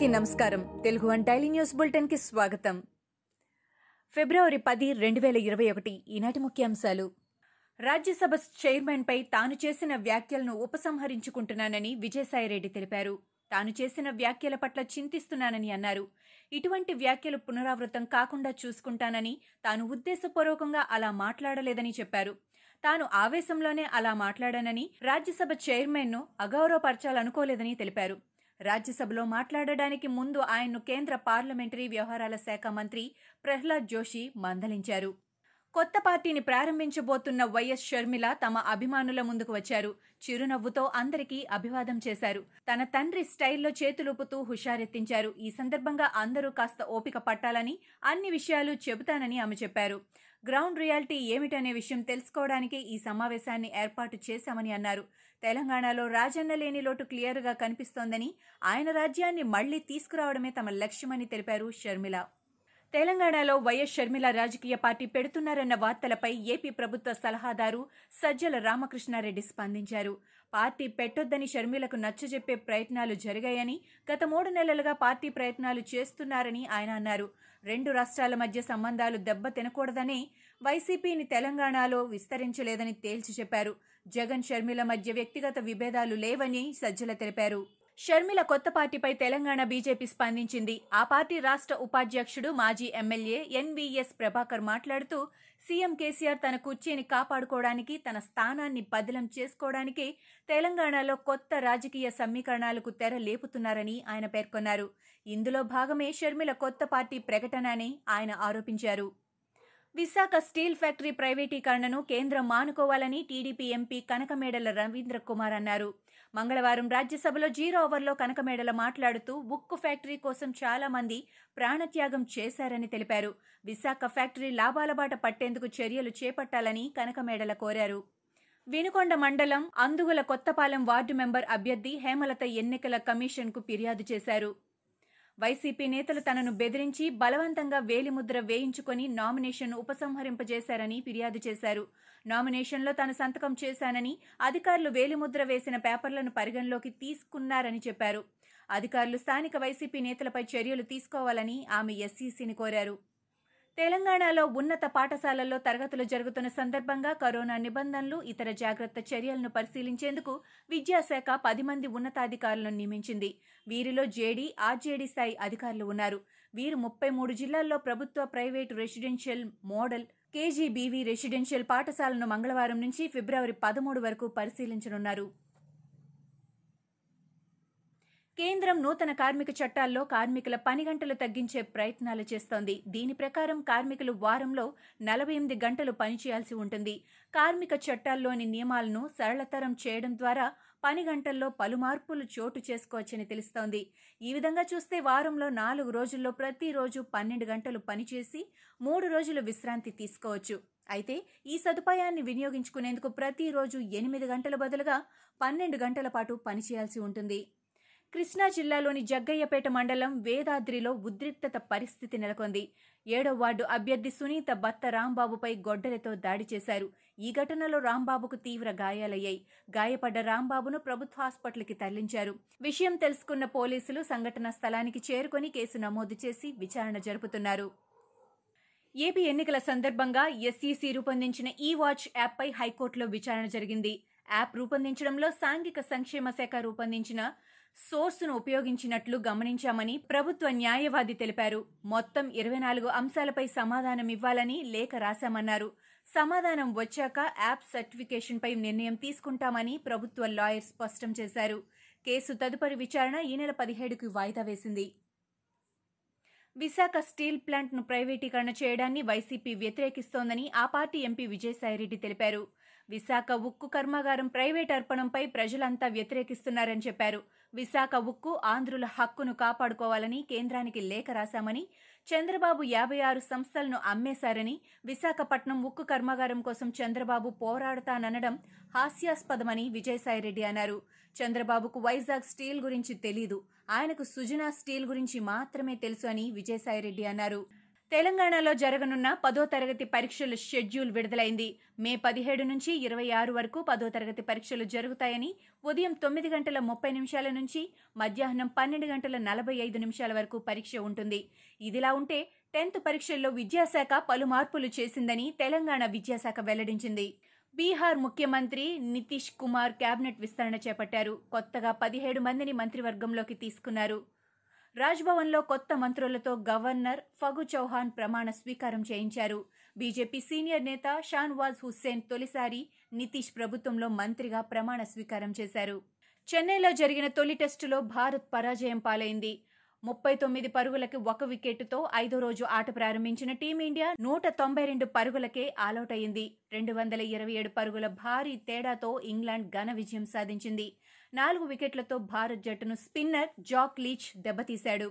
అందరికీ నమస్కారం. Telugu one daily news బులెటిన్కి స్వాగతం. ఫిబ్రవరి పది రెండు వేల ఇరవై ఒకటి ఈనాటి ముఖ్యాంశాలు. రాజ్యసభ చైర్మన్ పై తాను చేసిన వ్యాఖ్యలను ఉపసంహరించుకుంటున్నానని విజయసాయిరెడ్డి తెలిపారు. తాను చేసిన వ్యాఖ్యల పట్ల చింతిస్తున్నానని అన్నారు. ఇటువంటి వ్యాఖ్యలు పునరావృతం కాకుండా చూసుకుంటానని తాను ఉద్దేశపూర్వకంగా అలా మాట్లాడలేదని చెప్పారు. తాను ఆవేశంలోనే అలా మాట్లాడానని రాజ్యసభ చైర్మన్ను అగౌరవపరచాలనుకోలేదని తెలిపారు. రాజ్యసభలో మాట్లాడడానికి ముందు ఆయన్ను కేంద్ర పార్లమెంటరీ వ్యవహారాల శాఖ మంత్రి ప్రహ్లాద్ జోషి మందలించారు. కొత్త పార్టీని ప్రారంభించబోతున్న వైఎస్ షర్మిల తమ అభిమానుల ముందుకు వచ్చారు. చిరునవ్వుతో అందరికీ అభివాదం చేశారు. తన తండ్రి స్టైల్లో చేతులుపుతూ హుషారెత్తించారు. ఈ సందర్భంగా అందరూ కాస్త ఓపిక పట్టాలని అన్ని విషయాలు చెబుతానని ఆమె చెప్పారు. గ్రౌండ్ రియాలిటీ ఏమిటనే విషయం తెలుసుకోవడానికి ఈ సమావేశాన్ని ఏర్పాటు చేశామని అన్నారు. తెలంగాణలో రాజన్న లేని లోటు క్లియర్గా కనిపిస్తోందని ఆయన రాజ్యాన్ని మళ్ళీ తీసుకురావడమే తమ లక్ష్యమని తెలిపారు షర్మిల. తెలంగాణలో వైఎస్ షర్మిల రాజకీయ పార్టీ పెడుతున్నారన్న వార్తలపై ఏపీ ప్రభుత్వ సలహాదారు సజ్జల రామకృష్ణారెడ్డి స్పందించారు. పార్టీ పెట్టొద్దని షర్మిలకు నచ్చజెప్పే ప్రయత్నాలు జరిగాయని గత మూడు నెలలుగా పార్టీ ప్రయత్నాలు చేస్తున్నారని ఆయన అన్నారు. రెండు రాష్ట్రాల మధ్య సంబంధాలు దెబ్బ తినకూడదని వైసీపీని తెలంగాణలో విస్తరించలేదని తేల్చి చెప్పారు. జగన్ షర్మిల మధ్య వ్యక్తిగత విభేదాలు లేవని సజ్జల తెలిపారు. షర్మిల కొత్త పార్టీపై తెలంగాణ బీజేపీ స్పందించింది. ఆ పార్టీ రాష్ట్ర ఉపాధ్యక్షుడు మాజీ ఎమ్మెల్యే ఎన్వీఎస్ ప్రభాకర్ మాట్లాడుతూ సీఎం కేసీఆర్ తన కుర్చీని కాపాడుకోవడానికి తన స్థానాన్ని బదిలం చేసుకోవడానికి తెలంగాణలో కొత్త రాజకీయ సమీకరణాలకు తెర లేపుతున్నారని ఆయన పేర్కొన్నారు. ఇందులో భాగమే షర్మిల కొత్త పార్టీ ప్రకటన అని ఆయన ఆరోపించారు. విశాఖ స్టీల్ ఫ్యాక్టరీ ప్రైవేటీకరణను కేంద్రం మానుకోవాలని టీడీపీ ఎంపీ కనకమేడల రవీంద్ర కుమార్ అన్నారు. మంగళవారం రాజ్యసభలో జీరో ఓవర్లో కనకమేడల మాట్లాడుతూ ఉక్కు ఫ్యాక్టరీ కోసం చాలా మంది ప్రాణత్యాగం చేశారని తెలిపారు. విశాఖ ఫ్యాక్టరీ లాభాల బాట పట్టేందుకు చర్యలు చేపట్టాలని కనకమేడల కోరారు. వినుకొండ మండలం అందుగుల కొత్తపాలెం వార్డు మెంబర్ అభ్యర్థి హేమలత ఎన్నికల కమిషన్కు ఫిర్యాదు చేశారు. వైసీపీ నేతలు తనను బెదిరించి బలవంతంగా వేలిముద్ర వేయించుకొని నామినేషన్ ఉపసంహరింపజేశారని ఫిర్యాదు చేశారు. నామినేషన్లో తాను సంతకం చేశానని అధికారులు వేలిముద్ర వేసిన పేపర్లను పరిగణలోకి తీసుకున్నారని చెప్పారు. అధికారులు స్థానిక వైసీపీ నేతలపై చర్యలు తీసుకోవాలని ఆమె ఎస్సీసీని కోరారు. తెలంగాణలో ఉన్నత పాఠశాలల్లో తరగతులు జరుగుతున్న సందర్భంగా కరోనా నిబంధనలు ఇతర జాగ్రత్త చర్యలను పరిశీలించేందుకు విద్యాశాఖ పది మంది ఉన్నతాధికారులను నియమించింది. వీరిలో జేడీ ఆర్జేడీ స్థాయి అధికారులు ఉన్నారు. వీరు ముప్పై మూడు జిల్లాల్లో ప్రభుత్వ private residential model KGBV residential పాఠశాలను మంగళవారం నుంచి ఫిబ్రవరి పదమూడు వరకు పరిశీలించనున్నారు. కేంద్రం నూతన కార్మిక చట్టాల్లో కార్మికుల పని గంటలు తగ్గించే ప్రయత్నాలు చేస్తోంది. దీని ప్రకారం కార్మికులు వారంలో నలభై ఎనిమిది గంటలు పనిచేయాల్సి ఉంటుంది. కార్మిక చట్టాల్లోని నియమాలను సరళతరం చేయడం ద్వారా పని గంటల్లో పలు మార్పులు చోటు చేసుకోవచ్చని తెలుస్తోంది. ఈ విధంగా చూస్తే వారంలో నాలుగు రోజుల్లో ప్రతిరోజు పన్నెండు గంటలు పనిచేసి మూడు రోజులు విశ్రాంతి తీసుకోవచ్చు. అయితే ఈ సదుపాయాన్ని వినియోగించుకునేందుకు ప్రతిరోజు ఎనిమిది గంటల బదులుగా పన్నెండు గంటల పాటు పనిచేయాల్సి ఉంటుంది. కృష్ణా జిల్లాలోని జగ్గయ్యపేట మండలం వేదాద్రిలో ఉద్రిక్తత పరిస్థితి నెలకొంది. ఏడో వార్డు అభ్యర్థి సునీత భర్త రాంబాబుపై గొడ్డలతో దాడి చేశారు. ఈ ఘటనలో రాంబాబుకు తీవ్ర గాయాలయ్యాయి. గాయపడ్డ రాంబాబును ప్రభుత్వ హాస్పిటల్కి తరలించారు. విషయం తెలుసుకున్న పోలీసులు సంఘటన స్థలానికి చేరుకొని కేసు నమోదు చేసి విచారణ జరుపుతున్నారు. ఏపీ ఎన్నికల సందర్భంగా ఎస్ఈసీ రూపొందించిన ఈ వాచ్ యాప్పై హైకోర్టులో విచారణ జరిగింది. యాప్ రూపొందించడంలో సాంఘిక సంక్షేమ శాఖ రూపొందించిన సోర్సును ఉపయోగించినట్లు గమనించామని ప్రభుత్వ న్యాయవాది తెలిపారు. మొత్తం ఇరవై నాలుగు అంశాలపై సమాధానం ఇవ్వాలని లేఖ రాశామన్నారు. సమాధానం వచ్చాక యాప్ సర్టిఫికేషన్పై నిర్ణయం తీసుకుంటామని ప్రభుత్వ లాయర్ స్పష్టం చేశారు. కేసు తదుపరి విచారణ ఈ నెల పదిహేడుకి వాయిదా వేసింది. విశాఖ స్టీల్ ప్లాంట్ను ప్రైవేటీకరణ చేయడాన్ని వైసీపీ వ్యతిరేకిస్తోందని ఆ పార్టీ ఎంపీ విజయసాయిరెడ్డి తెలిపారు. విశాఖ ఉక్కు కర్మాగారం ప్రైవేట్ అర్పణంపై ప్రజలంతా వ్యతిరేకిస్తున్నారని చెప్పారు. విశాఖ ఉక్కు ఆంధ్రుల హక్కును కాపాడుకోవాలని కేంద్రానికి లేఖ రాశామని చంద్రబాబు యాభై ఆరు సంస్థలను అమ్మేశారని విశాఖపట్నం ఉక్కు కర్మాగారం కోసం చంద్రబాబు పోరాడతాననడం హాస్యాస్పదమని విజయసాయిరెడ్డి అన్నారు. చంద్రబాబుకు వైజాగ్ స్టీల్ గురించి తెలీదు. ఆయనకు సుజనా స్టీల్ గురించి మాత్రమే తెలుసు అని విజయసాయిరెడ్డి అన్నారు. తెలంగాణలో జరగనున్న పదో తరగతి పరీక్షల షెడ్యూల్ విడుదలైంది. మే పదిహేడు నుంచి ఇరవై ఆరు వరకు పదో తరగతి పరీక్షలు జరుగుతాయని ఉదయం తొమ్మిది గంటల ముప్పై నిమిషాల నుంచి మధ్యాహ్నం పన్నెండు గంటల నలభై ఐదు నిమిషాల వరకు పరీక్ష ఉంటుంది. ఇదిలా ఉంటే టెన్త్ పరీక్షల్లో విద్యాశాఖ పలు మార్పులు చేసిందని తెలంగాణ విద్యాశాఖ వెల్లడించింది. బీహార్ ముఖ్యమంత్రి నితీష్ కుమార్ కేబినెట్ విస్తరణ చేపట్టారు. కొత్తగా పదిహేడు మందిని మంత్రివర్గంలోకి తీసుకున్నారు. రాజ్భవన్లో కొత్త మంత్రులతో గవర్నర్ ఫగు చౌహాన్ ప్రమాణ స్వీకారం చేయించారు. బీజేపీ సీనియర్ నేత షాన్వాజ్ హుస్సేన్ తొలిసారి నితీష్ ప్రభుత్వంలో మంత్రిగా ప్రమాణ స్వీకారం చేశారు. చెన్నైలో జరిగిన తొలి టెస్టులో భారత్ పరాజయం పాలైంది. ముప్పై తొమ్మిది పరుగులకి ఒక వికెట్తో ఐదో రోజు ఆట ప్రారంభించిన టీమిండియా నూట తొంభై రెండు పరుగులకే ఆలౌట్ అయింది రెండు వందల ఇరవై ఏడు పరుగుల భారీ తేడాతో ఇంగ్లాండ్ ఘన విజయం సాధించింది. నాలుగు వికెట్లతో భారత్ జట్టును స్పిన్నర్ జాక్ లీచ్ దెబ్బతీశాడు.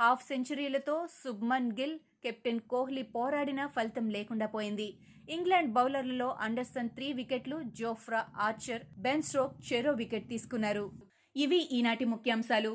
హాఫ్ సెంచరీలతో సుబ్మన్ గిల్ కెప్టెన్ కోహ్లీ పోరాడినా ఫలితం లేకుండా పోయింది. ఇంగ్లాండ్ బౌలర్లలో అండర్సన్ త్రీ వికెట్లు జోఫ్రా ఆర్చర్ బెన్ స్ట్రోక్ చెరో వికెట్ తీసుకున్నారు. ఇవి ఈనాటి ముఖ్యాంశాలు.